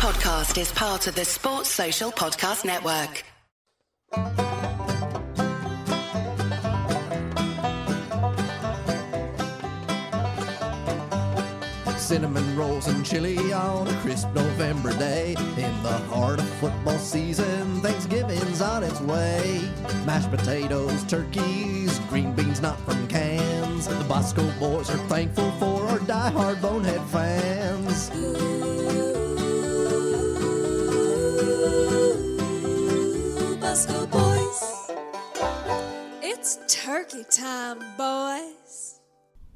podcast is part of the Sports Social Podcast Network. Cinnamon rolls and chili on a crisp November day. In the heart of football season, Thanksgiving's on its way. Mashed potatoes, turkeys, green beans not from cans. The Bosco boys are thankful for our die-hard bonehead fans. Boys. It's turkey time, boys.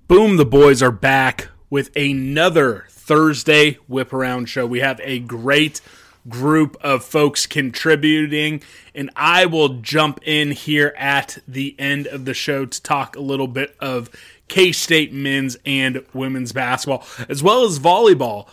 Boom, the boys are back with another Thursday whip around show. We have a great group of folks contributing, and I will jump in here at the end of the show to talk a little bit of K State men's and women's basketball, as well as volleyball.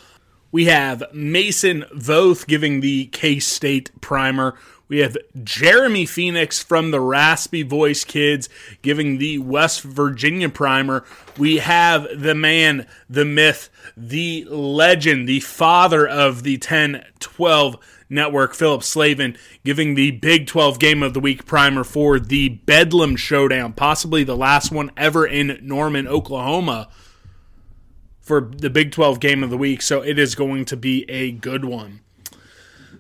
We have Mason Voth giving the K State primer. We have Jeremy Phoenix from the Raspy Voice Kids giving the West Virginia primer. We have the man, the myth, the legend, the father of the 10 12 network, Philip Slavin, giving the Big 12 Game of the Week primer for the Bedlam Showdown, possibly the last one ever in Norman, Oklahoma for the Big 12 game of the week, so it is going to be a good one.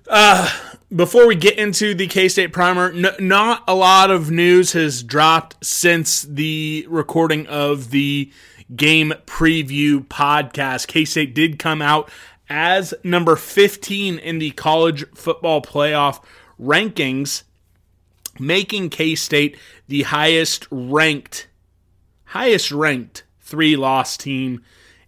Uh, before we get into the K State primer, n- not a lot of news has dropped since the recording of the game preview podcast. K State did come out as number 15 in the college football playoff rankings, making K State the highest ranked, highest ranked three loss team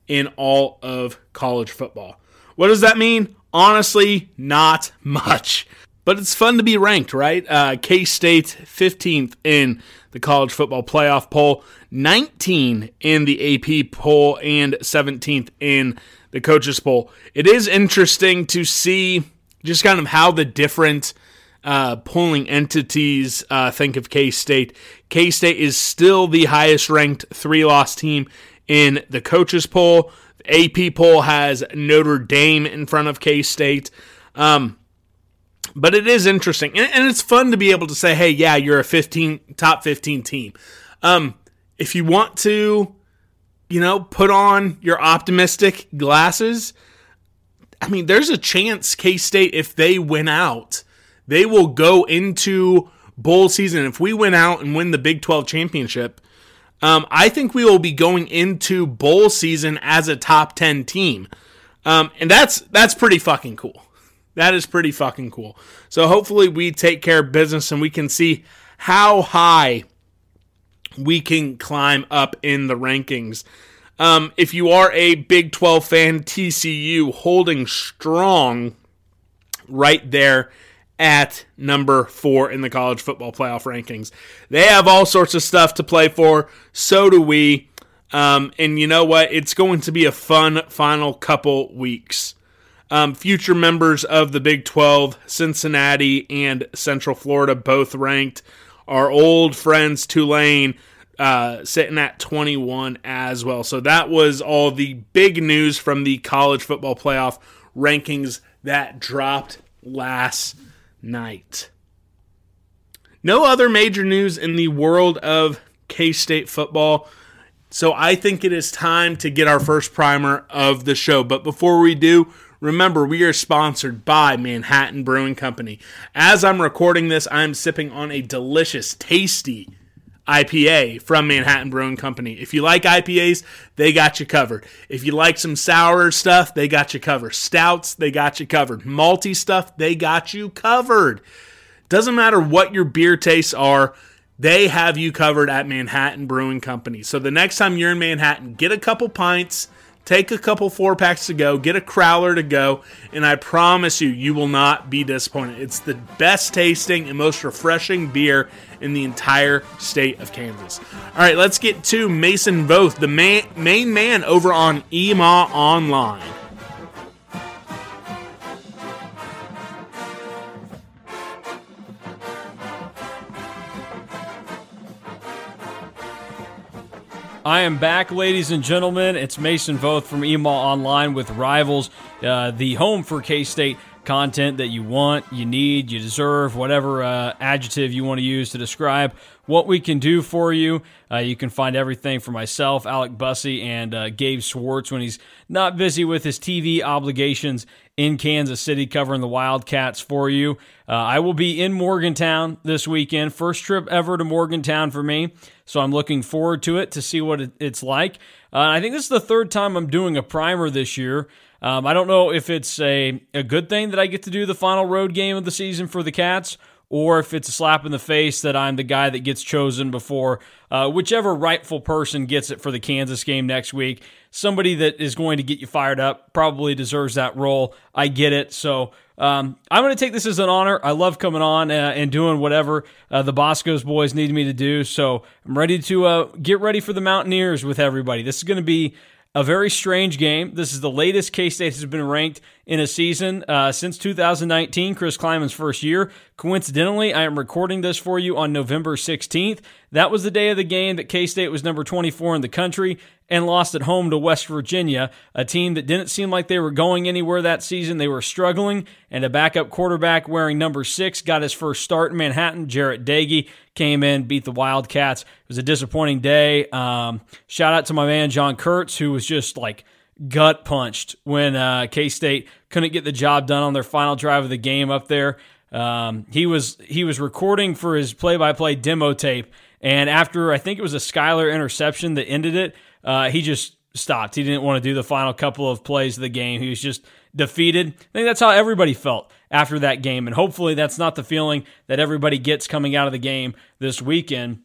in all of college football. What does that mean? Honestly, not much. But it's fun to be ranked, right? Uh, K State 15th in the college football playoff poll, 19 in the AP poll, and 17th in the coaches poll. It is interesting to see just kind of how the different uh, polling entities uh, think of K State. K State is still the highest ranked three loss team in the coaches poll. AP poll has Notre Dame in front of K State. Um, but it is interesting, and, and, it's fun to be able to say, "Hey, yeah, you're a 15 top 15 team." Um, if you want to, you know, put on your optimistic glasses, I mean, there's a chance K State, if they win out, they will go into bowl season. If we win out and win the Big 12 championship, um, I think we will be going into bowl season as a top 10 team. Um, and that's that's pretty fucking cool. That is pretty fucking cool. So hopefully we take care of business and we can see how high we can climb up in the rankings. Um, if you are a Big 12 fan, TCU holding strong right there at number four in the college football playoff rankings. They have all sorts of stuff to play for. So do we. Um, and you know what? It's going to be a fun final couple weeks. Um, future members of the Big 12, Cincinnati and Central Florida, both ranked. Our old friends, Tulane, uh, sitting at 21 as well. So that was all the big news from the college football playoff rankings that dropped last night. No other major news in the world of K State football. So I think it is time to get our first primer of the show. But before we do, remember we are sponsored by Manhattan Brewing Company. As I'm recording this, I'm sipping on a delicious, tasty IPA from Manhattan Brewing Company. If you like IPAs, they got you covered. If you like some sour stuff, they got you covered. Stouts, they got you covered. Malty stuff, they got you covered. Doesn't matter what your beer tastes are, they have you covered at Manhattan Brewing Company. So the next time you're in Manhattan, get a couple pints Take a couple four packs to go, get a crowler to go, and I promise you, you will not be disappointed. It's the best tasting and most refreshing beer in the entire state of Kansas. All right, let's get to Mason Voth, the main, main man over on EMAW Online. I am back, ladies and gentlemen. It's Mason Voth from EMAW Online with Rivals, uh, the home for K State content that you want, you need, you deserve, whatever uh, adjective you want to use to describe what we can do for you. Uh, you can find everything for myself, Alec Bussey, and uh, Gabe Swartz when he's not busy with his TV obligations in Kansas City covering the Wildcats for you. Uh, I will be in Morgantown this weekend. First trip ever to Morgantown for me. So I'm looking forward to it to see what it's like. Uh, I think this is the third time I'm doing a primer this year. Um, I don't know if it's a, a good thing that I get to do the final road game of the season for the Cats or if it's a slap in the face that I'm the guy that gets chosen before uh, whichever rightful person gets it for the Kansas game next week. Somebody that is going to get you fired up probably deserves that role. I get it. So um, I'm going to take this as an honor. I love coming on uh, and doing whatever uh, the Bosco's boys need me to do. So I'm ready to uh, get ready for the Mountaineers with everybody. This is going to be a very strange game. This is the latest K State has been ranked in a season uh, since 2019, Chris Klieman's first year. Coincidentally, I am recording this for you on November 16th. That was the day of the game that K State was number 24 in the country and lost at home to West Virginia, a team that didn't seem like they were going anywhere that season. They were struggling, and a backup quarterback wearing number six got his first start in Manhattan. Jarrett Doege came in, beat the Wildcats. It was a disappointing day. Um, shout out to my man John Kurtz, who was just like gut punched when uh, K State couldn't get the job done on their final drive of the game up there. Um, he was he was recording for his play by play demo tape, and after I think it was a Skylar interception that ended it, uh, he just stopped. He didn't want to do the final couple of plays of the game. He was just defeated. I think that's how everybody felt after that game. And hopefully that's not the feeling that everybody gets coming out of the game this weekend.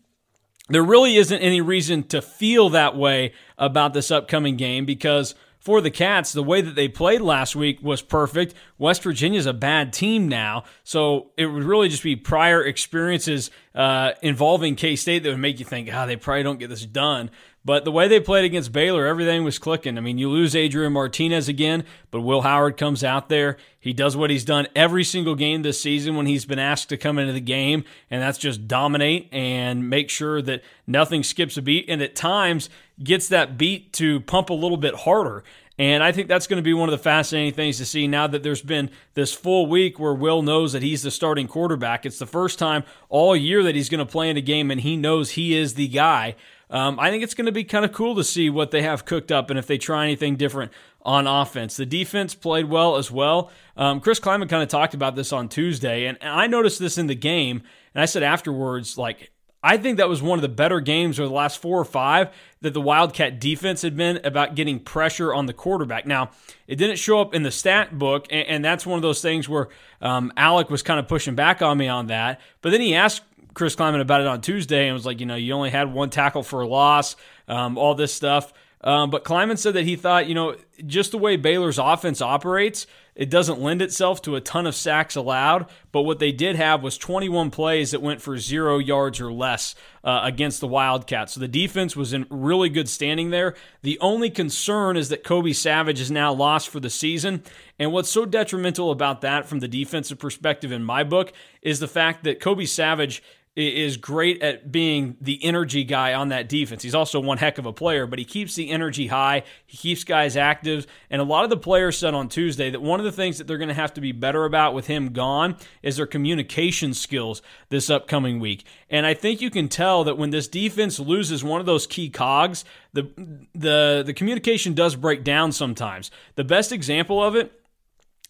There really isn't any reason to feel that way about this upcoming game because for the Cats, the way that they played last week was perfect. West Virginia's a bad team now, so it would really just be prior experiences uh, involving K State that would make you think, ah, oh, they probably don't get this done. But the way they played against Baylor, everything was clicking. I mean, you lose Adrian Martinez again, but Will Howard comes out there. He does what he's done every single game this season when he's been asked to come into the game, and that's just dominate and make sure that nothing skips a beat, and at times gets that beat to pump a little bit harder. And I think that's going to be one of the fascinating things to see now that there's been this full week where Will knows that he's the starting quarterback. It's the first time all year that he's going to play in a game and he knows he is the guy. Um, I think it's going to be kind of cool to see what they have cooked up and if they try anything different on offense. The defense played well as well. Um, Chris Klieman kind of talked about this on Tuesday, and, and I noticed this in the game, and I said afterwards, like, I think that was one of the better games over the last four or five that the Wildcat defense had been about getting pressure on the quarterback. Now, it didn't show up in the stat book, and, and that's one of those things where um, Alec was kind of pushing back on me on that. But then he asked Chris Klieman about it on Tuesday and was like, you know, you only had one tackle for a loss, um, all this stuff. Um, but Klieman said that he thought, you know, just the way Baylor's offense operates, it doesn't lend itself to a ton of sacks allowed. But what they did have was 21 plays that went for zero yards or less uh, against the Wildcats. So the defense was in really good standing there. The only concern is that Kobe Savage is now lost for the season. And what's so detrimental about that from the defensive perspective in my book is the fact that Kobe Savage is great at being the energy guy on that defense. He's also one heck of a player, but he keeps the energy high. He keeps guys active. And a lot of the players said on Tuesday that one of the things that they're going to have to be better about with him gone is their communication skills this upcoming week. And I think you can tell that when this defense loses one of those key cogs, the the the communication does break down sometimes. The best example of it,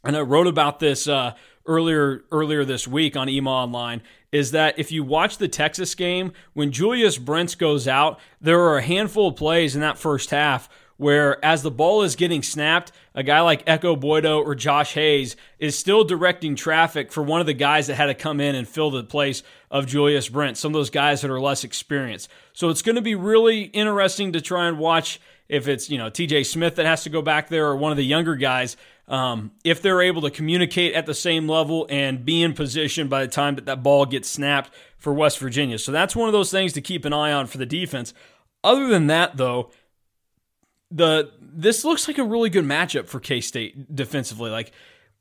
and I wrote about this uh, earlier earlier this week on EMAW Online is that if you watch the Texas game, when Julius Brents goes out, there are a handful of plays in that first half where as the ball is getting snapped, a guy like Ekow Boye-Doe or Josh Hayes is still directing traffic for one of the guys that had to come in and fill the place of Julius Brent, some of those guys that are less experienced. So it's going to be really interesting to try and watch if it's, you know, TJ Smith that has to go back there or one of the younger guys um, if they're able to communicate at the same level and be in position by the time that that ball gets snapped for West Virginia. So that's one of those things to keep an eye on for the defense. Other than that, though, the this looks like a really good matchup for K State defensively. Like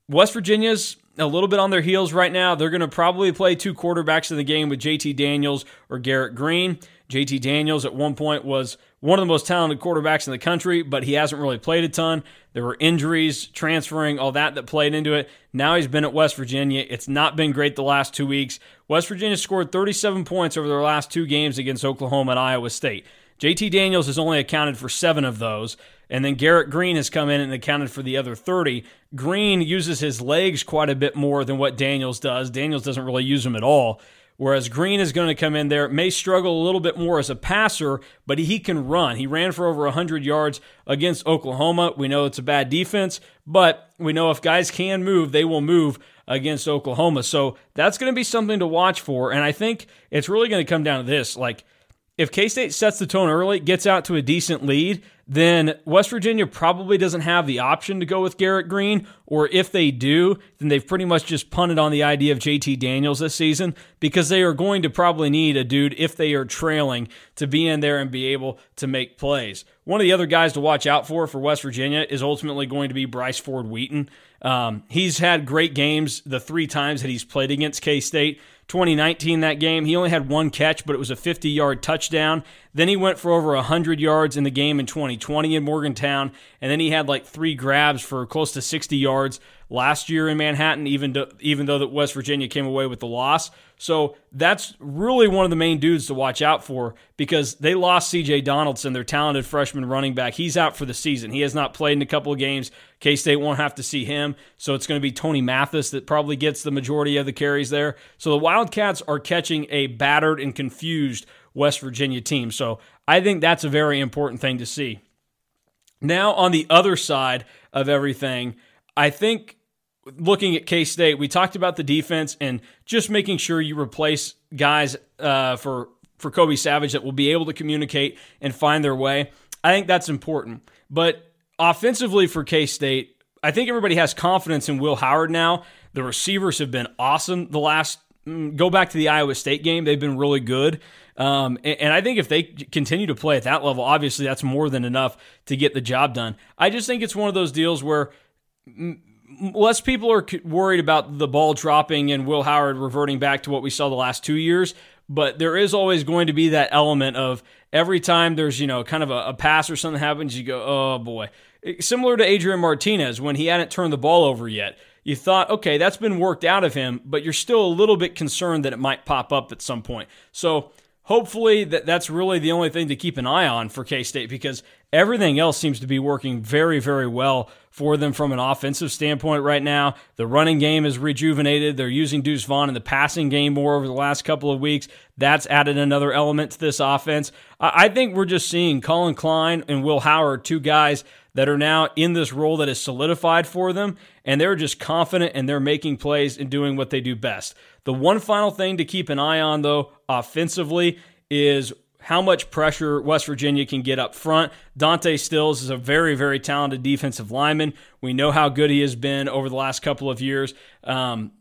West Virginia's a little bit on their heels right now. They're going to probably play two quarterbacks in the game with JT Daniels or Garrett Green. JT Daniels at one point was one of the most talented quarterbacks in the country, but he hasn't really played a ton. There were injuries, transferring, all that that played into it. Now he's been at West Virginia. It's not been great the last two weeks. West Virginia scored 37 points over their last two games against Oklahoma and Iowa State. JT Daniels has only accounted for seven of those. And then Garrett Green has come in and accounted for the other 30. Green uses his legs quite a bit more than what Daniels does. Daniels doesn't really use them at all. Whereas Green is going to come in there, may struggle a little bit more as a passer, but he can run. He ran for over 100 yards against Oklahoma. We know it's a bad defense, but we know if guys can move, they will move against Oklahoma. So that's going to be something to watch for. And I think it's really going to come down to this. Like, if K State sets the tone early, gets out to a decent lead, then West Virginia probably doesn't have the option to go with Garrett Green. Or if they do, then they've pretty much just punted on the idea of JT Daniels this season because they are going to probably need a dude, if they are trailing, to be in there and be able to make plays. One of the other guys to watch out for for West Virginia is ultimately going to be Bryce Ford Wheaton. Um, he's had great games the three times that he's played against K State. 2019, that game, he only had one catch, but it was a 50 yard touchdown. Then he went for over 100 yards in the game in 2020 in Morgantown. And then he had like three grabs for close to 60 yards last year in Manhattan, even, do, even though that West Virginia came away with the loss. So that's really one of the main dudes to watch out for because they lost CJ Donaldson, their talented freshman running back. He's out for the season. He has not played in a couple of games. K State won't have to see him. So it's going to be Tony Mathis that probably gets the majority of the carries there. So the Wildcats are catching a battered and confused West Virginia team. So I think that's a very important thing to see. Now, on the other side of everything, I think looking at K State, we talked about the defense and just making sure you replace guys uh, for for Kobe Savage that will be able to communicate and find their way. I think that's important. But offensively for K State, I think everybody has confidence in Will Howard now. The receivers have been awesome the last. Mm, go back to the Iowa State game; they've been really good. Um, and, and I think if they continue to play at that level, obviously that's more than enough to get the job done. I just think it's one of those deals where less people are worried about the ball dropping and Will Howard reverting back to what we saw the last two years. But there is always going to be that element of every time there's, you know, kind of a, a pass or something happens, you go, oh boy. Similar to Adrian Martinez when he hadn't turned the ball over yet. You thought, okay, that's been worked out of him, but you're still a little bit concerned that it might pop up at some point. So hopefully that that's really the only thing to keep an eye on for K-State because everything else seems to be working very very well for them from an offensive standpoint right now. The running game is rejuvenated. They're using Deuce Vaughn in the passing game more over the last couple of weeks. That's added another element to this offense. I think we're just seeing Collin Klein and Will Howard, two guys that are now in this role that is solidified for them, and they're just confident and they're making plays and doing what they do best. The one final thing to keep an eye on, though, offensively, is how much pressure West Virginia can get up front. Dante Stills is a very, very talented defensive lineman. We know how good he has been over the last couple of years. Um,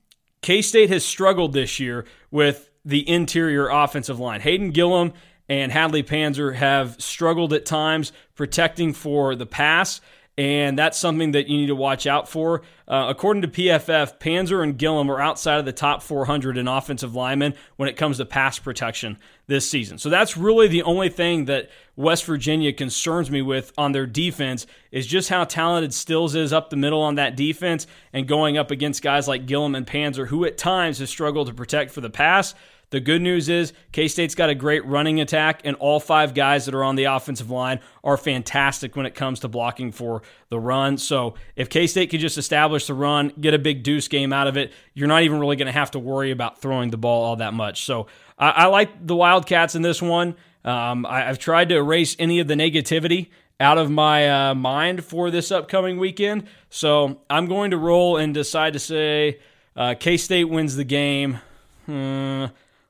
K State has struggled this year with the interior offensive line. Hayden Gillum and Hadley Panzer have struggled at times protecting for the pass, and that's something that you need to watch out for. Uh, according to PFF, Panzer and Gillum are outside of the top 400 in offensive linemen when it comes to pass protection this season. So that's really the only thing that West Virginia concerns me with on their defense is just how talented Stills is up the middle on that defense and going up against guys like Gillum and Panzer, who at times have struggled to protect for the pass. The good news is K State's got a great running attack, and all five guys that are on the offensive line are fantastic when it comes to blocking for the run. So if K State could just establish the run, get a big deuce game out of it, you're not even really going to have to worry about throwing the ball all that much. So I, I like the Wildcats in this one. Um, I, have tried to erase any of the negativity out of my uh, mind for this upcoming weekend. So I'm going to roll and decide to say uh, K State wins the game. Hmm.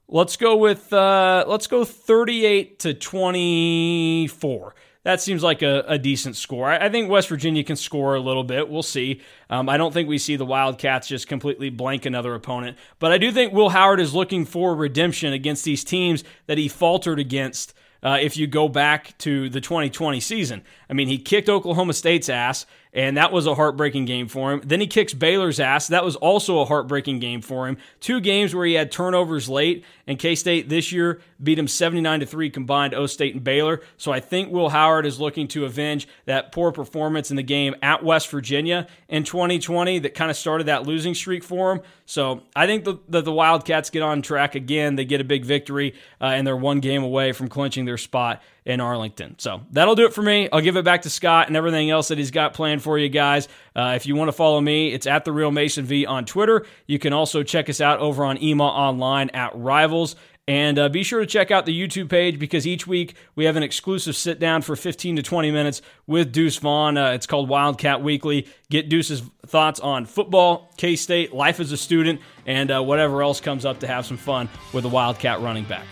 Let's go with uh, let's go 38 to 24. That seems like a, a decent score. I, I, think West Virginia can score a little bit. We'll see. Um, I don't think we see the Wildcats just completely blank another opponent, but I do think Will Howard is looking for redemption against these teams that he faltered against. Uh, if you go back to the 2020 season, I mean, he kicked Oklahoma State's ass and that was a heartbreaking game for him. Then he kicks Baylor's ass. That was also a heartbreaking game for him. Two games where he had turnovers late, and K State this year beat him 79 to 3 combined, O State and Baylor. So I think Will Howard is looking to avenge that poor performance in the game at West Virginia in 2020 that kind of started that losing streak for him. So I think that the, the, Wildcats get on track again. They get a big victory, uh, and they're one game away from clinching their spot in Arlington. So that'll do it for me. I'll give it back to Scott and everything else that he's got planned for you guys. Uh, if you want to follow me, it's at the real Mason V on Twitter. You can also check us out over on EMAW Online at Rivals. And uh, be sure to check out the YouTube page because each week we have an exclusive sit down for 15 to 20 minutes with Deuce Vaughn. Uh, it's called Wildcat Weekly. Get Deuce's thoughts on football, K State, life as a student, and uh, whatever else comes up to have some fun with a Wildcat running back.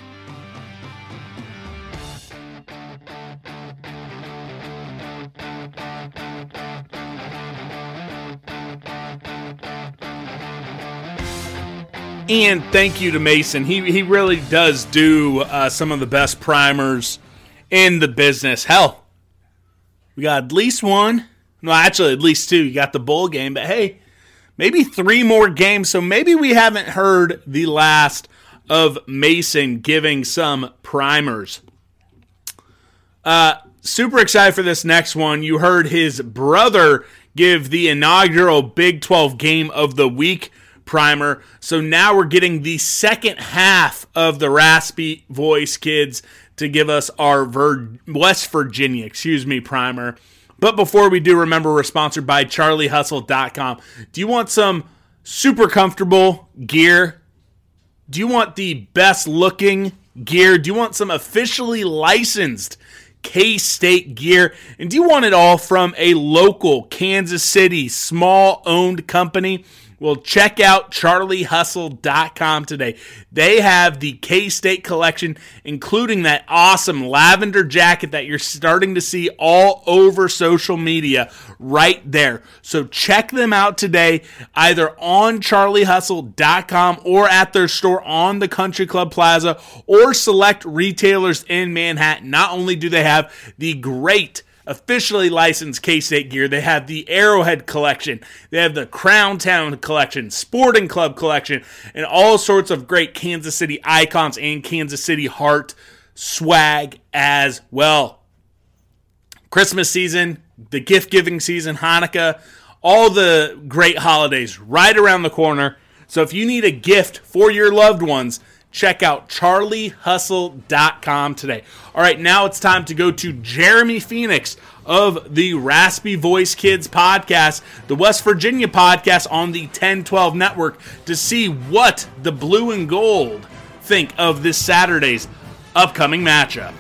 And thank you to Mason. He he really does do uh, some of the best primers in the business. Hell, we got at least one. No, actually, at least two. You got the bowl game, but hey, maybe three more games. So maybe we haven't heard the last of Mason giving some primers. Uh, super excited for this next one. You heard his brother give the inaugural Big 12 game of the week primer. So now we're getting the second half of the raspy voice kids to give us our West Virginia, excuse me, primer. But before we do, remember we're sponsored by CharlieHustle.com. Do you want some super comfortable gear? Do you want the best looking gear? Do you want some officially licensed K State gear? And do you want it all from a local Kansas City small owned company? Well, check out charliehustle.com today. They have the K State collection, including that awesome lavender jacket that you're starting to see all over social media right there. So check them out today, either on charliehustle.com or at their store on the Country Club Plaza or select retailers in Manhattan. Not only do they have the great officially licensed K State gear. They have the Arrowhead collection, they have the Crown Town collection, Sporting Club collection, and all sorts of great Kansas City icons and Kansas City heart swag as well. Christmas season, the gift giving season, Hanukkah, all the great holidays right around the corner. So if you need a gift for your loved ones, check out charliehustle.com today. All right, now it's time to go to Jeremy Phoenix of the Raspy Voice Kids podcast, the West Virginia podcast on the 1012 network, to see what the blue and gold think of this Saturday's upcoming matchup.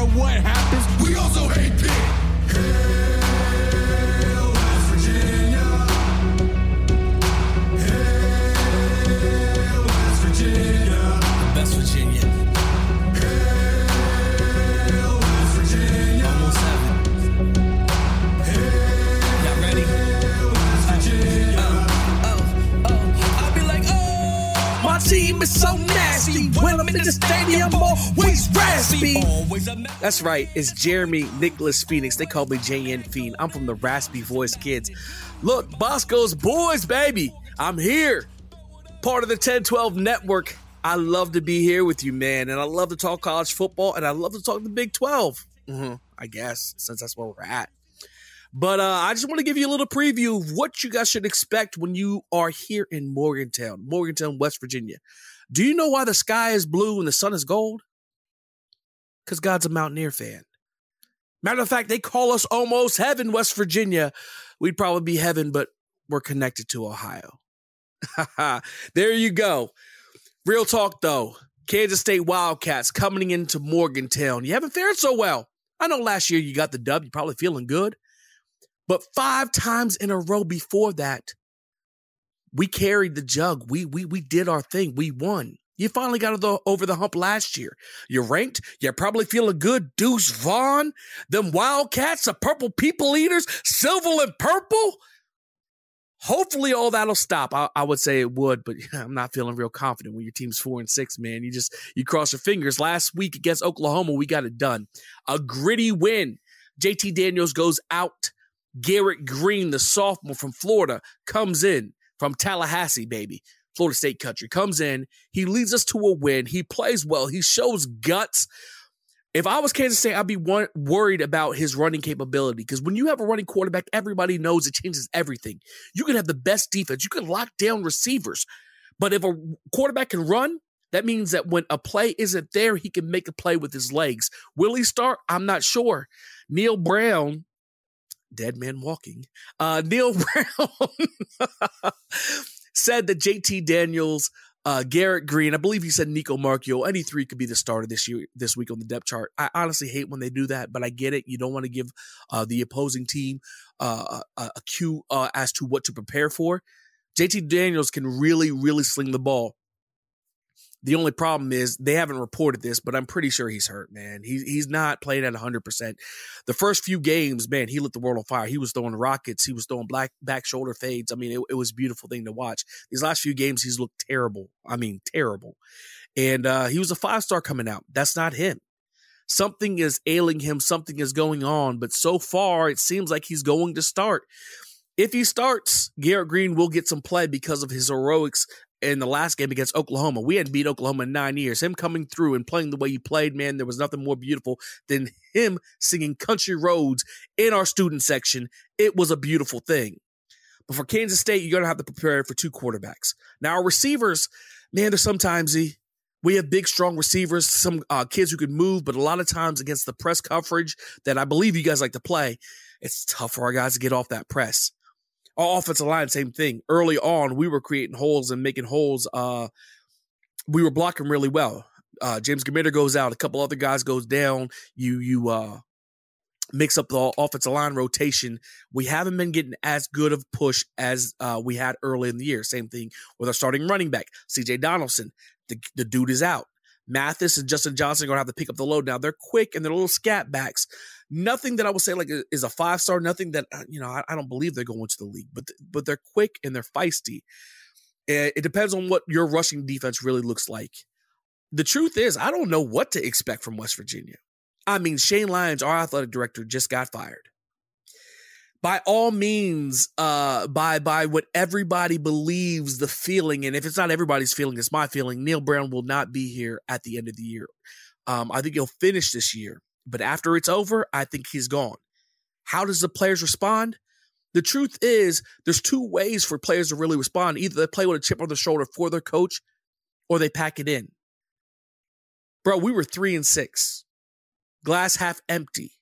Matter what happens, we also hate Pitt. team is so nasty. When I'm in the stadium, always raspy. That's right, it's Jeremy Nicholas Phoenix. They call me JN Fiend. I'm from the Raspy Voice Kids. Look, Bosco's boys, baby. I'm here. Part of the 1012 network. I love to be here with you, man. And I love to talk college football and I love to talk the Big 12. Mm-hmm, I guess, since that's where we're at. But uh, I just want to give you a little preview of what you guys should expect when you are here in Morgantown, Morgantown, West Virginia. Do you know why the sky is blue and the sun is gold? Because God's a Mountaineer fan. Matter of fact, they call us almost heaven, West Virginia. We'd probably be heaven, but we're connected to Ohio. there you go. Real talk, though. Kansas State Wildcats coming into Morgantown. You haven't fared so well. I know last year you got the dub. You're probably feeling good. But five times in a row before that, we carried the jug. We we we did our thing. We won. You finally got over the hump last year. You're ranked. You're probably feeling good. Deuce Vaughn, them Wildcats, the Purple People Eaters, silver and purple. Hopefully, all that'll stop. I, I, would say it would, but I'm not feeling real confident when your team's four and six. Man, you just you cross your fingers. Last week against Oklahoma, we got it done. A gritty win. JT Daniels goes out. Garrett Green, the sophomore from Florida, comes in from Tallahassee, baby. Florida State country comes in. He leads us to a win. He plays well. He shows guts. If I was Kansas State, I'd be one, worried about his running capability because when you have a running quarterback, everybody knows it changes everything. You can have the best defense, you can lock down receivers, but if a quarterback can run, that means that when a play isn't there, he can make a play with his legs. Will he start? I'm not sure. Neal Brown, dead man walking. Uh, Neal Brown said that JT Daniels uh, Garrett Green, I believe he said Nico Marchiol. Any three could be the starter this year, this week on the depth chart. I honestly hate when they do that, but I get it. You don't want to give uh, the opposing team uh, a, a cue uh, as to what to prepare for. JT Daniels can really, really sling the ball. The only problem is they haven't reported this, but I'm pretty sure he's hurt, man. He, he's not playing at 100%. The first few games, man, he lit the world on fire. He was throwing rockets. He was throwing black back shoulder fades. I mean, it, it was a beautiful thing to watch. These last few games, he's looked terrible. I mean, terrible. And uh, he was a five star coming out. That's not him. Something is ailing him. Something is going on. But so far, it seems like he's going to start. If he starts, Garrett Green will get some play because of his heroics in the last game against Oklahoma. We hadn't beat Oklahoma in nine years. Him coming through and playing the way he played, man, there was nothing more beautiful than him singing country roads in our student section. It was a beautiful thing. But for Kansas State, you're going to have to prepare for two quarterbacks. Now, our receivers, man, they're sometimes we have big, strong receivers, some uh, kids who can move, but a lot of times against the press coverage that I believe you guys like to play, it's tough for our guys to get off that press. Our offensive line, same thing. Early on, we were creating holes and making holes. Uh, we were blocking really well. Uh, James Gmiter goes out, a couple other guys goes down. You you uh, mix up the offensive line rotation. We haven't been getting as good of push as uh, we had early in the year. Same thing with our starting running back, C.J. Donaldson. The, the dude is out. Mathis and Justin Johnson are going to have to pick up the load now. They're quick and they're little scat backs. Nothing that I would say like is a five star. Nothing that uh, you know I, I, don't believe they're going to the league, but but they're quick and they're feisty. It, it depends on what your rushing defense really looks like. The truth is, I don't know what to expect from West Virginia. I mean, Shane Lyons, our athletic director, just got fired by all means, uh, by by what everybody believes the feeling, and if it's not everybody's feeling, it's my feeling. neal Brown will not be here at the end of the year. Um, I think he'll finish this year, but after it's over, I think he's gone. How does the players respond? The truth is, there's two ways for players to really respond. Either they play with a chip on their shoulder for their coach, or they pack it in. Bro, we were three and six, glass half empty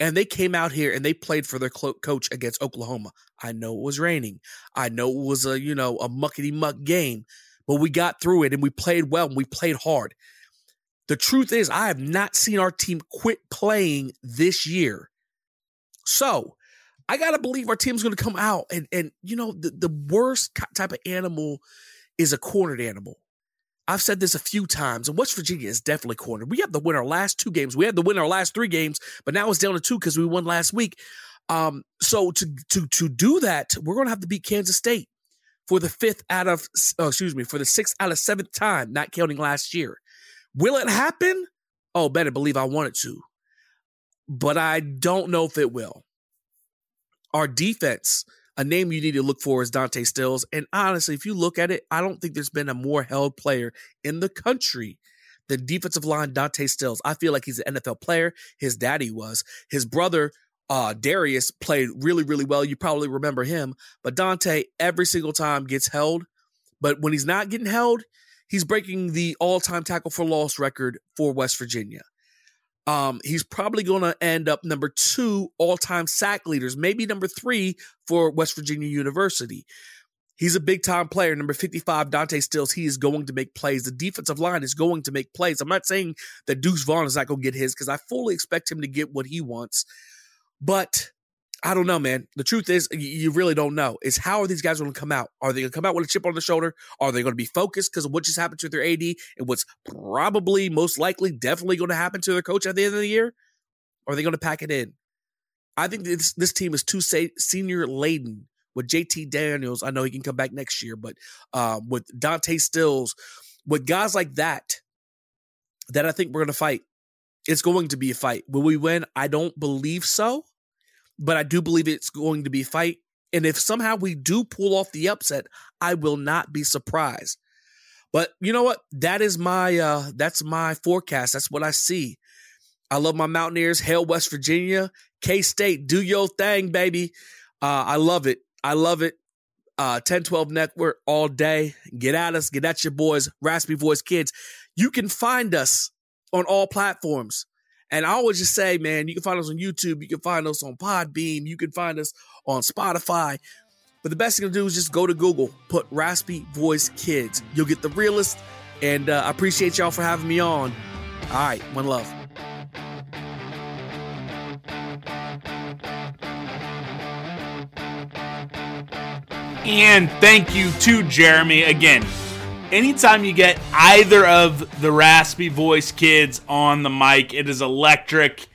and they came out here and they played for their coach against Oklahoma. I know it was raining. I know it was a, you know, a muckety muck game, but we got through it and we played well and we played hard. The truth is, I have not seen our team quit playing this year. So I got to believe our team's going to come out. And, and you know, the, the worst type of animal is a cornered animal. I've said this a few times, and West Virginia is definitely cornered. We have to win our last two games. We had to win our last three games, but now it's down to two because we won last week. Um, so to to to do that, we're going to have to beat Kansas State for the fifth out of oh, excuse me for the sixth out of seventh time, not counting last year. Will it happen? Oh, better believe I want it to, but I don't know if it will. Our defense a name you need to look for is Dante Stills. And honestly, if you look at it, I don't think there's been a more held player in the country than defensive line Dante Stills. I feel like he's an NFL player. His daddy was. His brother, uh, Darius, played really, really well. You probably remember him. But Dante, every single time, gets held. But when he's not getting held, he's breaking the all time tackle for loss record for West Virginia. Um, he's probably going to end up number two all time sack leaders, maybe number three for West Virginia University. He's a big time player. Number 55, Dante Stills, he is going to make plays. The defensive line is going to make plays. I'm not saying that Deuce Vaughn is not going to get his because I fully expect him to get what he wants. But I don't know, man. The truth is, you really don't know. Is how are these guys going to come out? Are they going to come out with a chip on the shoulder? Are they going to be focused because of what just happened to their AD and what's probably, most likely, definitely going to happen to their coach at the end of the year? Or are they going to pack it in? I think this this team is too senior laden with JT Daniels. I know he can come back next year, but um, with Dante Stills, with guys like that, that I think we're going to fight. It's going to be a fight. Will we win? I don't believe so but I do believe it's going to be fight. And if somehow we do pull off the upset, I will not be surprised. But you know what? That is my uh that's my forecast. That's what I see. I love my Mountaineers. Hail West Virginia. K-State, do your thing, baby. Uh, I love it. I love it. Uh 1012 Network all day. Get at us, get at your boys, Raspy Voice Kids. You can find us on all platforms. And I always just say, man, you can find us on YouTube, you can find us on Podbean, you can find us on Spotify. But the best thing to do is just go to Google, put Raspy Voice Kids. You'll get the realest. And uh, I appreciate y'all for having me on. All right, one love. And thank you to Jeremy again anytime you get either of the raspy voice kids on the mic, it is electric.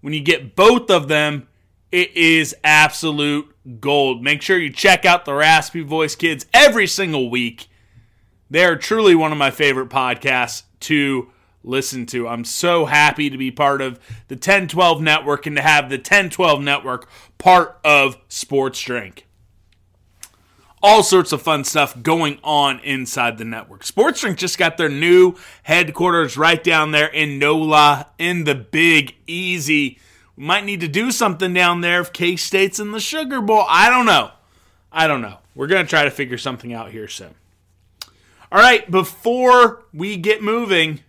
When you get both of them, it is absolute gold. Make sure you check out the Raspy Voice Kids every single week. They are truly one of my favorite podcasts to listen to. I'm so happy to be part of the 1012 network and to have the 1012 network part of Sports Drink all sorts of fun stuff going on inside the network. Sports Drink just got their new headquarters right down there in NOLA in the Big Easy. We might need to do something down there if K State's in the Sugar Bowl. I don't know. I don't know. We're going to try to figure something out here soon. All right, before we get moving,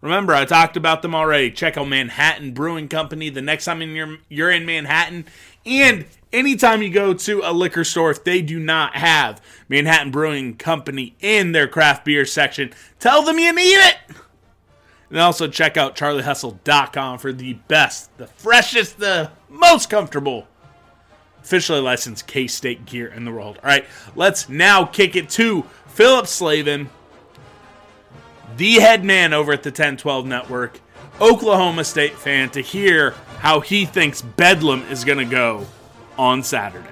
remember I talked about them already. Check out Manhattan Brewing Company the next time you're, you're in Manhattan. And anytime you go to a liquor store, if they do not have Manhattan Brewing Company in their craft beer section, tell them you need it. And also check out charliehustle.com for the best, the freshest, the most comfortable officially licensed K State gear in the world. All right, let's now kick it to Philip Slavin, the head man over at the 1012 Network, Oklahoma State fan, to hear how he thinks Bedlam is going to go on Saturday.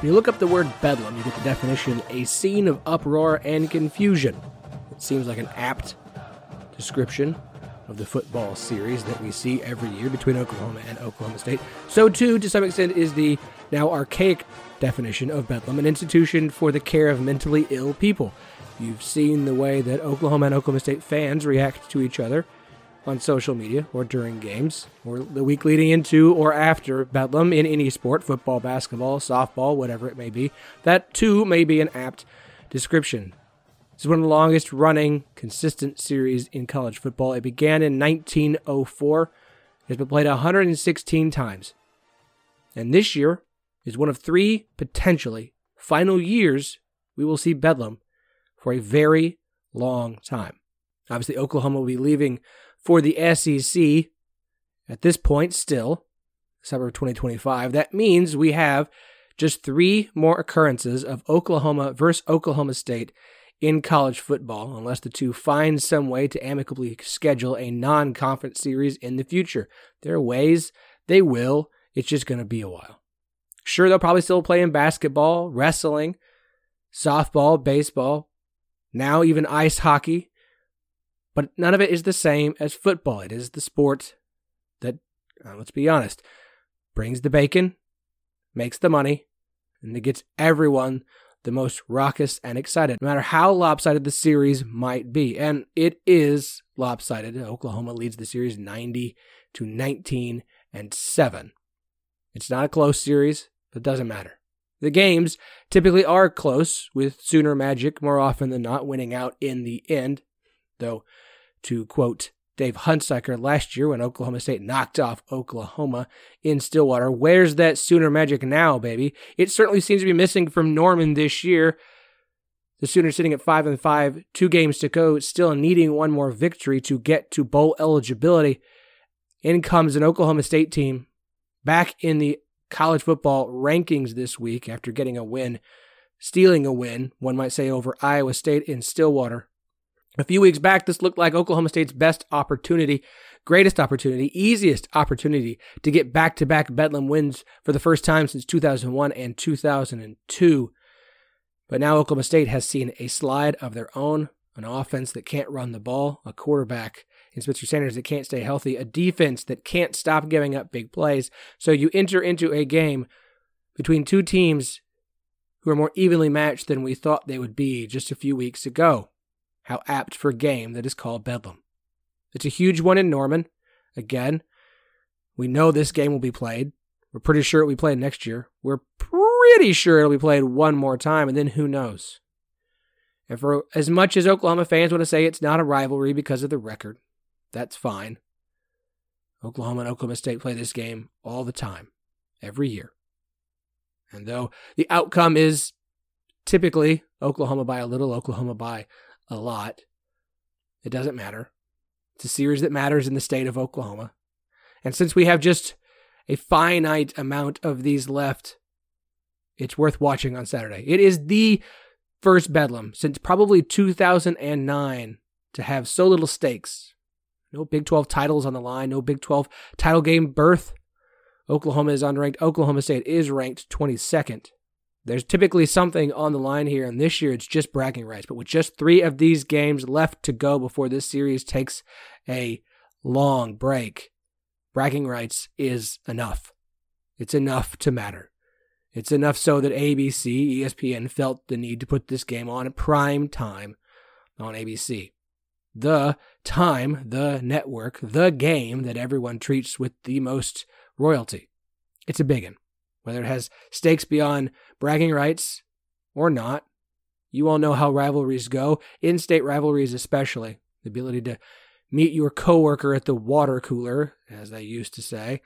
When you look up the word bedlam, you get the definition a scene of uproar and confusion. It seems like an apt description of the football series that we see every year between Oklahoma and Oklahoma State. So, too, to some extent, is the now archaic definition of Bedlam, an institution for the care of mentally ill people. You've seen the way that Oklahoma and Oklahoma State fans react to each other on social media or during games or the week leading into or after Bedlam in any sport football, basketball, softball, whatever it may be. That too may be an apt description. This is one of the longest running consistent series in college football. It began in 1904. It's been played 116 times. And this year is one of three potentially final years we will see Bedlam for a very long time. Obviously, Oklahoma will be leaving for the SEC at this point still, December 2025. That means we have just three more occurrences of Oklahoma versus Oklahoma State in college football unless the two find some way to amicably schedule a non conference series in the future. There are ways they will, it's just going to be a while. Sure, they'll probably still play in basketball, wrestling, softball, baseball, now even ice hockey, but none of it is the same as football. It is the sport that, uh, let's be honest, brings the bacon, makes the money, and it gets everyone the most raucous and excited, no matter how lopsided the series might be. And it is lopsided. Oklahoma leads the series 90 to 19 and 7. It's not a close series, but it doesn't matter. The games typically are close, with Sooner Magic more often than not winning out in the end. Though, to quote Dave Hunsucker last year when Oklahoma State knocked off Oklahoma in Stillwater. Where's that Sooner magic now, baby? It certainly seems to be missing from Norman this year. The Sooners sitting at five and five, two games to go, still needing one more victory to get to bowl eligibility. In comes an Oklahoma State team back in the college football rankings this week after getting a win, stealing a win, one might say, over Iowa State in Stillwater. A few weeks back, this looked like Oklahoma State's best opportunity, greatest opportunity, easiest opportunity to get back to back Bedlam wins for the first time since 2001 and 2002. But now Oklahoma State has seen a slide of their own, an offense that can't run the ball, a quarterback in Spencer Sanders that can't stay healthy, a defense that can't stop giving up big plays. So you enter into a game between two teams who are more evenly matched than we thought they would be just a few weeks ago. How apt for a game that is called Bedlam. It's a huge one in Norman. Again, we know this game will be played. We're pretty sure it will be played next year. We're pretty sure it'll be played one more time, and then who knows? And for as much as Oklahoma fans want to say it's not a rivalry because of the record, that's fine. Oklahoma and Oklahoma State play this game all the time, every year. And though the outcome is typically Oklahoma by a little, Oklahoma by a lot, it doesn't matter. It's a series that matters in the state of Oklahoma. And since we have just a finite amount of these left, it's worth watching on Saturday. It is the first Bedlam since probably 2009 to have so little stakes. No Big 12 titles on the line, no Big 12 title game berth. Oklahoma is unranked. Oklahoma State is ranked 22nd. There's typically something on the line here, and this year it's just bragging rights. But with just three of these games left to go before this series takes a long break, bragging rights is enough. It's enough to matter. It's enough so that ABC, ESPN felt the need to put this game on prime time on ABC. The time, the network, the game that everyone treats with the most royalty. It's a big one. Whether it has stakes beyond bragging rights or not, you all know how rivalries go, in state rivalries especially. The ability to meet your coworker at the water cooler, as they used to say,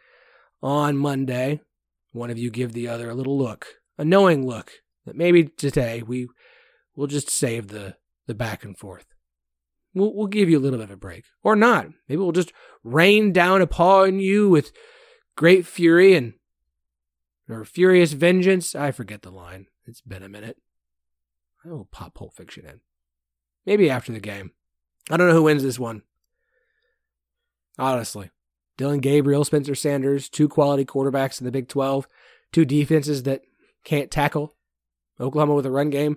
on Monday one of you give the other a little look, a knowing look that maybe today we will just save the, the back and forth. We'll, we'll give you a little bit of a break. Or not. Maybe we'll just rain down upon you with great fury and or furious vengeance. I forget the line. It's been a minute. I will pop Pulp Fiction in. Maybe after the game. I don't know who wins this one. Honestly. Dillon Gabriel, Spencer Sanders, two quality quarterbacks in the Big 12, two defenses that can't tackle. Oklahoma with a run game,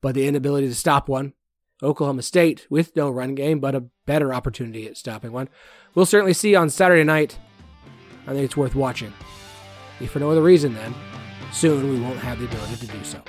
but the inability to stop one. Oklahoma State with no run game, but a better opportunity at stopping one. We'll certainly see on Saturday night. I think it's worth watching. If for no other reason, then, soon we won't have the ability to do so.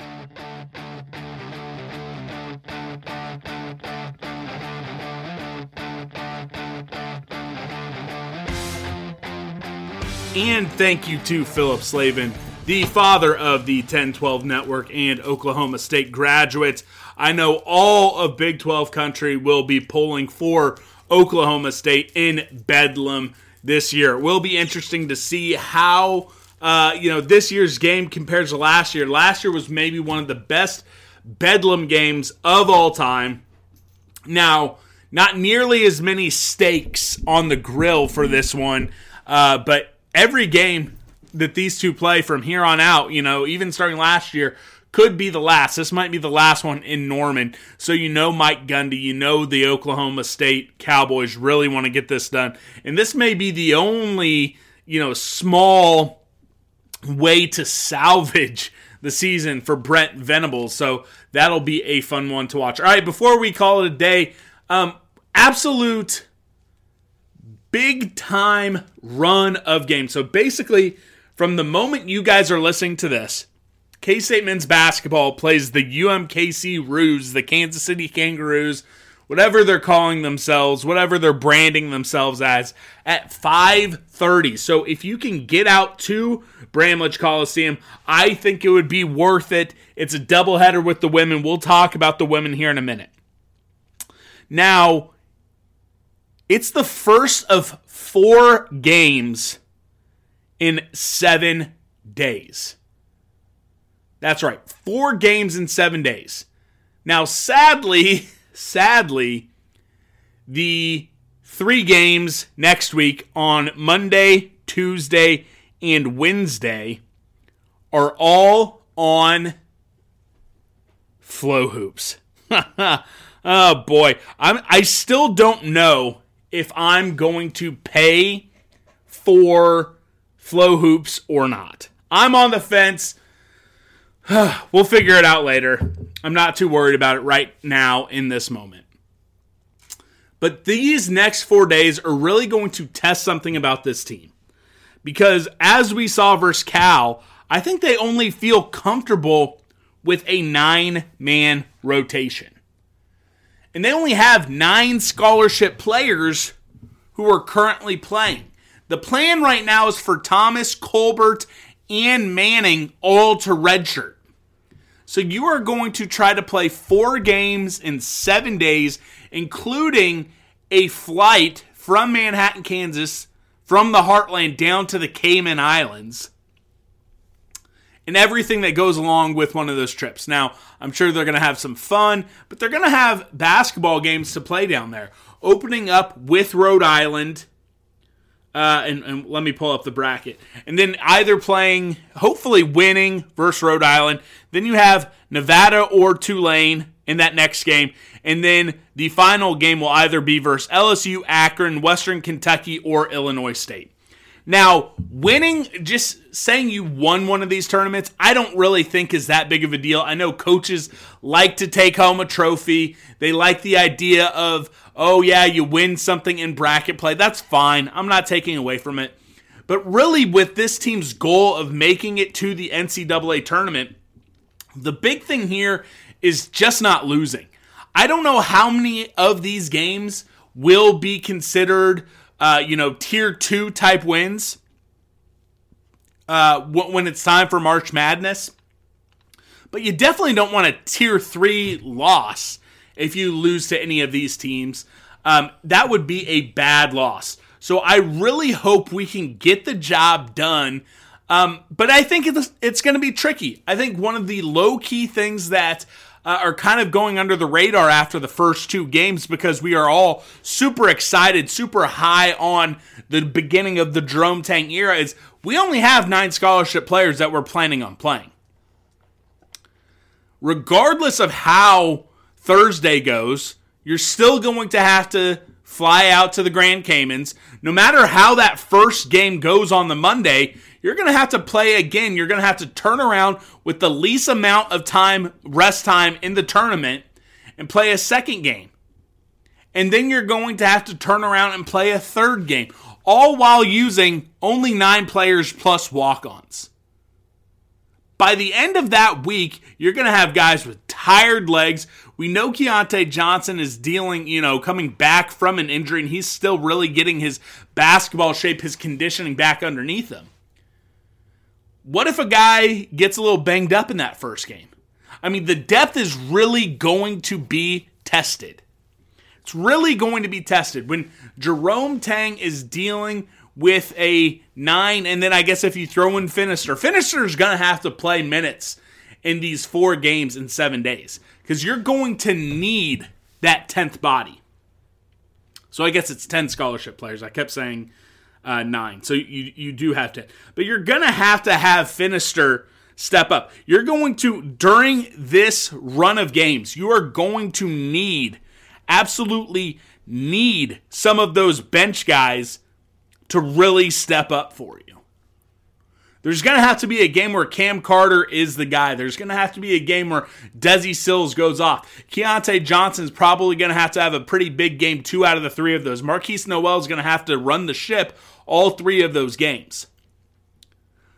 And thank you to Philip Slavin, the father of the 1012 Network and Oklahoma State graduates. I know all of Big 12 country will be polling for Oklahoma State in Bedlam this year. It will be interesting to see how uh, you know this year's game compares to last year. Last year was maybe one of the best Bedlam games of all time. Now, not nearly as many stakes on the grill for this one, uh, but every game that these two play from here on out, you know, even starting last year, could be the last. This might be the last one in Norman. So you know Mike Gundy, you know the Oklahoma State Cowboys really want to get this done. And this may be the only, you know, small way to salvage the season for Brent Venables. So that'll be a fun one to watch. All right, before we call it a day, um, absolute big time run of games. So basically, from the moment you guys are listening to this, K State men's basketball plays the UMKC Roos, the Kansas City Kangaroos, whatever they're calling themselves, whatever they're branding themselves as, at 5:30. So if you can get out to Bramlage Coliseum, I think it would be worth it. It's a doubleheader with the women. We'll talk about the women here in a minute. Now, It's the first of four games in seven days. That's right, four games in seven days. Now, sadly, sadly, the three games next week on Monday, Tuesday, and Wednesday are all on flow hoops. oh boy, I'm I still don't know if I'm going to pay for flow hoops or not. I'm on the fence. we'll figure it out later. I'm not too worried about it right now in this moment. But these next four days are really going to test something about this team. Because as we saw versus Cal, I think they only feel comfortable with a nine man rotation. And they only have nine scholarship players who are currently playing. The plan right now is for Thomas, Colbert, and Manning all to redshirt. So you are going to try to play four games in seven days, including a flight from Manhattan, Kansas, from the heartland down to the Cayman Islands and everything that goes along with one of those trips. Now, I'm sure they're going to have some fun, but they're going to have basketball games to play down there. Opening up with Rhode Island, uh, and, and, let me pull up the bracket. And then either playing, hopefully winning versus Rhode Island. Then you have Nevada or Tulane in that next game. And then the final game will either be versus LSU, Akron, Western Kentucky, or Illinois State. Now, winning, just saying you won one of these tournaments, I don't really think is that big of a deal. I know coaches like to take home a trophy. They like the idea of, oh, yeah, you win something in bracket play. That's fine. I'm not taking away from it. But really, with this team's goal of making it to the NCAA tournament, the big thing here is just not losing. I don't know how many of these games will be considered uh, you know, tier two type wins uh, when it's time for March Madness. But you definitely don't want a tier three loss if you lose to any of these teams. Um, that would be a bad loss. So I really hope we can get the job done. Um, but I think it's, it's going to be tricky. I think one of the low key things that uh, are kind of going under the radar after the first two games because we are all super excited, super high on the beginning of the Jerome Tang era. Is we only have nine scholarship players that we're planning on playing. Regardless of how Thursday goes, you're still going to have to fly out to the Grand Caymans. No matter how that first game goes on the Monday, you're going to have to play again. You're going to have to turn around with the least amount of time, rest time in the tournament, and play a second game. And then you're going to have to turn around and play a third game, all while using only nine players plus walk ons. By the end of that week, you're going to have guys with tired legs. We know Keyontae Johnson is dealing, you know, coming back from an injury, and he's still really getting his basketball shape, his conditioning back underneath him. What if a guy gets a little banged up in that first game? I mean, the depth is really going to be tested. It's really going to be tested when Jerome Tang is dealing with a nine, and then I guess if you throw in Finister, Finister is going to have to play minutes in these four games in seven days because you're going to need that 10th body. So I guess it's 10 scholarship players. I kept saying uh, nine. So you you do have to, but you're gonna have to have Finister step up. You're going to during this run of games, you are going to need absolutely need some of those bench guys to really step up for you. There's going to have to be a game where Cam Carter is the guy. There's going to have to be a game where Desi Sills goes off. Keyontae Johnson's probably going to have to have a pretty big game, two out of the three of those. Markquis Nowell is going to have to run the ship all three of those games.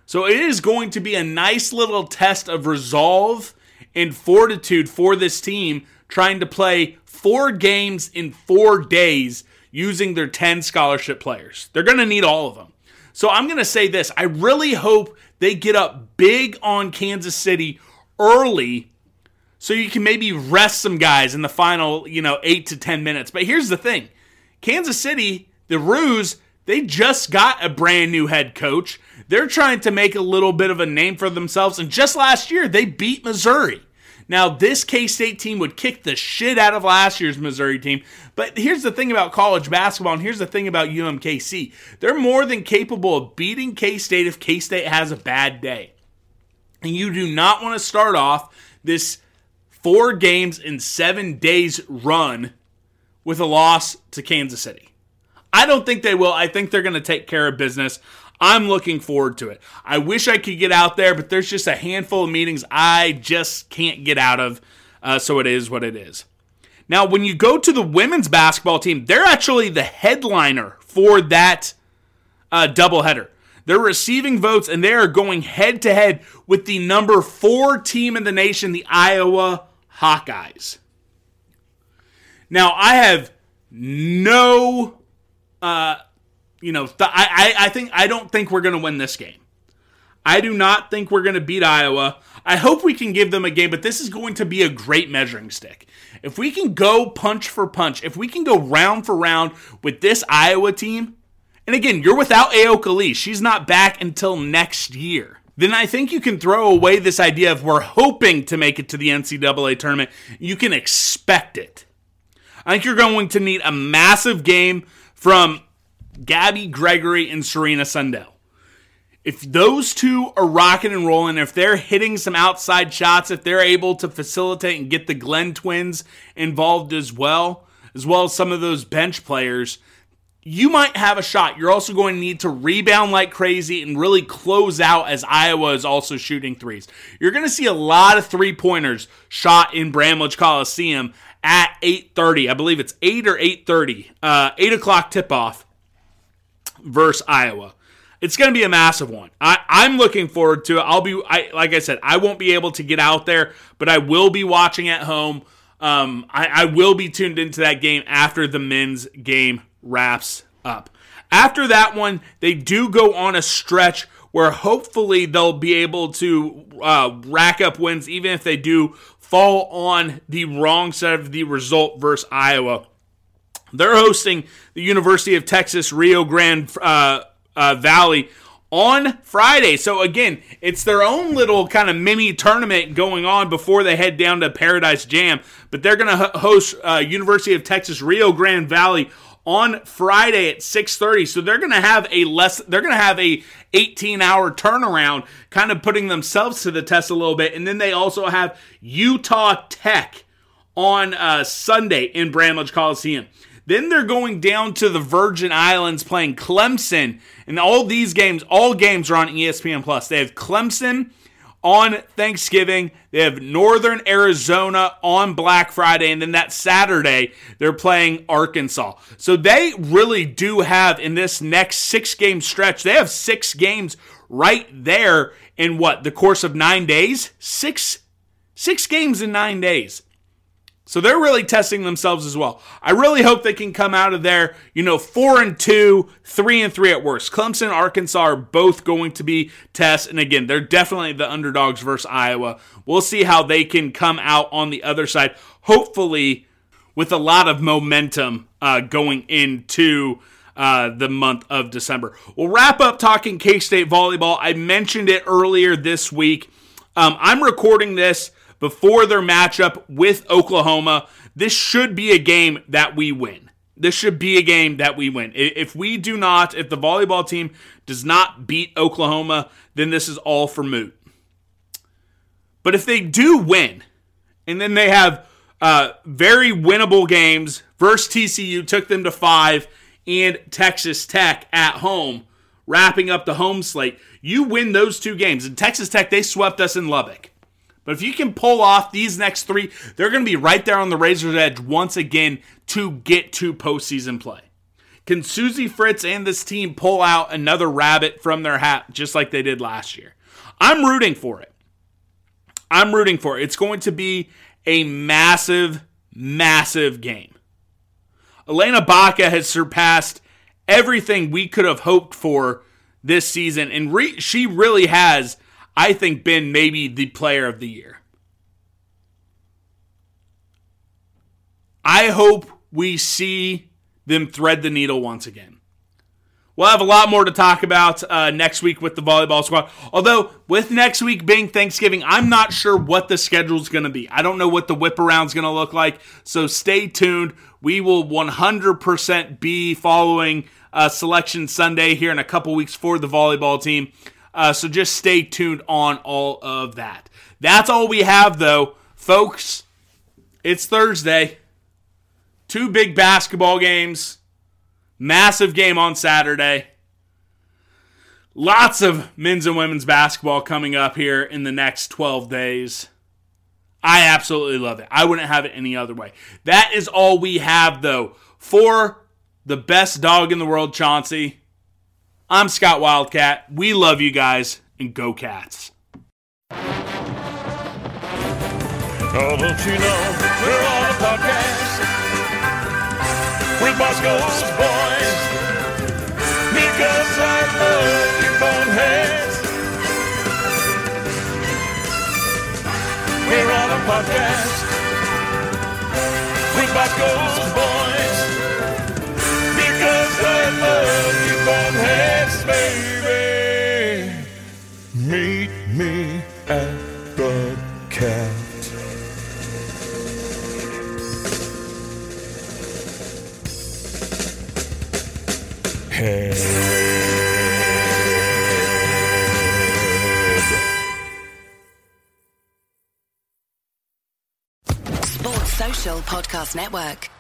So it is going to be a nice little test of resolve and fortitude for this team trying to play four games in four days using their 10 scholarship players. They're going to need all of them. So I'm going to say this I really hope they get up big on Kansas City early so you can maybe rest some guys in the final, you know, 8 to 10 minutes. But here's the thing. Kansas City, the Roos, they just got a brand new head coach. They're trying to make a little bit of a name for themselves. And just last year, they beat Missouri. Now, this K State team would kick the shit out of last year's Missouri team. But here's the thing about college basketball, and here's the thing about UMKC. They're more than capable of beating K State if K State has a bad day. And you do not want to start off this four games in seven days run with a loss to Kansas City. I don't think they will. I think they're going to take care of business. I'm looking forward to it. I wish I could get out there, but there's just a handful of meetings I just can't get out of. Uh, so it is what it is. Now, when you go to the women's basketball team, they're actually the headliner for that uh, doubleheader. They're receiving votes and they are going head to head with the number four team in the nation, the Iowa Hawkeyes. Now, I have no uh, you know, th- I, I, I think I don't think we're going to win this game. I do not think we're going to beat Iowa. I hope we can give them a game, but this is going to be a great measuring stick. If we can go punch for punch, if we can go round for round with this Iowa team, and again, you're without Ayoka Lee. She's not back until next year. Then I think you can throw away this idea of we're hoping to make it to the NCAA tournament. You can expect it. I think you're going to need a massive game from Gabby Gregory and Serena Sundell. If those two are rocking and rolling, if they're hitting some outside shots, if they're able to facilitate and get the Glenn twins involved as well, as well as some of those bench players, you might have a shot. You're also going to need to rebound like crazy and really close out as Iowa is also shooting threes. You're going to see a lot of three pointers shot in Bramlage Coliseum at 8:30. I believe it's 8 or 8:30, uh, 8 o'clock tip off versus Iowa. It's going to be a massive one. I, I'm looking forward to it. I'll be, I, like I said, I won't be able to get out there, but I will be watching at home. Um, I, I will be tuned into that game after the men's game wraps up. After that one, they do go on a stretch where hopefully they'll be able to uh, rack up wins, even if they do fall on the wrong side of the result versus Iowa. They're hosting the University of Texas Rio Grande uh, uh, Valley on Friday. So again, it's their own little kind of mini tournament going on before they head down to Paradise Jam. But they're going to host uh, University of Texas Rio Grande Valley on Friday at 6:30. So they're going to have a less they're going to have a 18-hour turnaround kind of putting themselves to the test a little bit. And then they also have Utah Tech on uh, Sunday in Bramlage Coliseum. Then they're going down to the Virgin Islands playing Clemson. And all these games, all games are on ESPN Plus. They have Clemson on Thanksgiving. They have Northern Arizona on Black Friday. And then that Saturday, they're playing Arkansas. So they really do have, in this next six game stretch, they have six games right there in what? The course of nine days? Six, six games in nine days. So they're really testing themselves as well. I really hope they can come out of there, you know, four and two, three and three at worst. Clemson, Arkansas are both going to be tests, and again, they're definitely the underdogs versus Iowa. We'll see how they can come out on the other side. Hopefully, with a lot of momentum uh, going into uh, the month of December. We'll wrap up talking K State volleyball. I mentioned it earlier this week. Um, I'm recording this before their matchup with Oklahoma. This should be a game that we win. This should be a game that we win. If we do not, if the volleyball team does not beat Oklahoma, then this is all for moot. But if they do win, and then they have uh, very winnable games versus TCU, took them to five, and Texas Tech at home, wrapping up the home slate. You win those two games. And Texas Tech, they swept us in Lubbock. But if you can pull off these next three, they're going to be right there on the razor's edge once again to get to postseason play. Can Suzie Fritz and this team pull out another rabbit from their hat just like they did last year? I'm rooting for it. I'm rooting for it. It's going to be a massive, massive game. Elena Baca has surpassed everything we could have hoped for this season, and re- she really has I think, been maybe the player of the year. I hope we see them thread the needle once again. We'll have a lot more to talk about uh, next week with the volleyball squad. Although, with next week being Thanksgiving, I'm not sure what the schedule is going to be. I don't know what the whip around is going to look like. So stay tuned. We will 100% be following uh, Selection Sunday here in a couple weeks for the volleyball team. Uh, so just stay tuned on all of that. That's all we have, though. Folks, it's Thursday. Two big basketball games Massive game on Saturday. Lots of men's and women's basketball coming up here in the next 12 days. I absolutely love it. I wouldn't have it any other way. That is all we have, though, for the best dog in the world, Chauncey. I'm Scott Wildcat. We love you guys, and go Cats. Oh, don't you know we're on a podcast with Bosco's boys because I love you boneheads. We're on a podcast with Bosco's boys love you boneheads, baby. Meet me at the cat. Sports Social Podcast Network.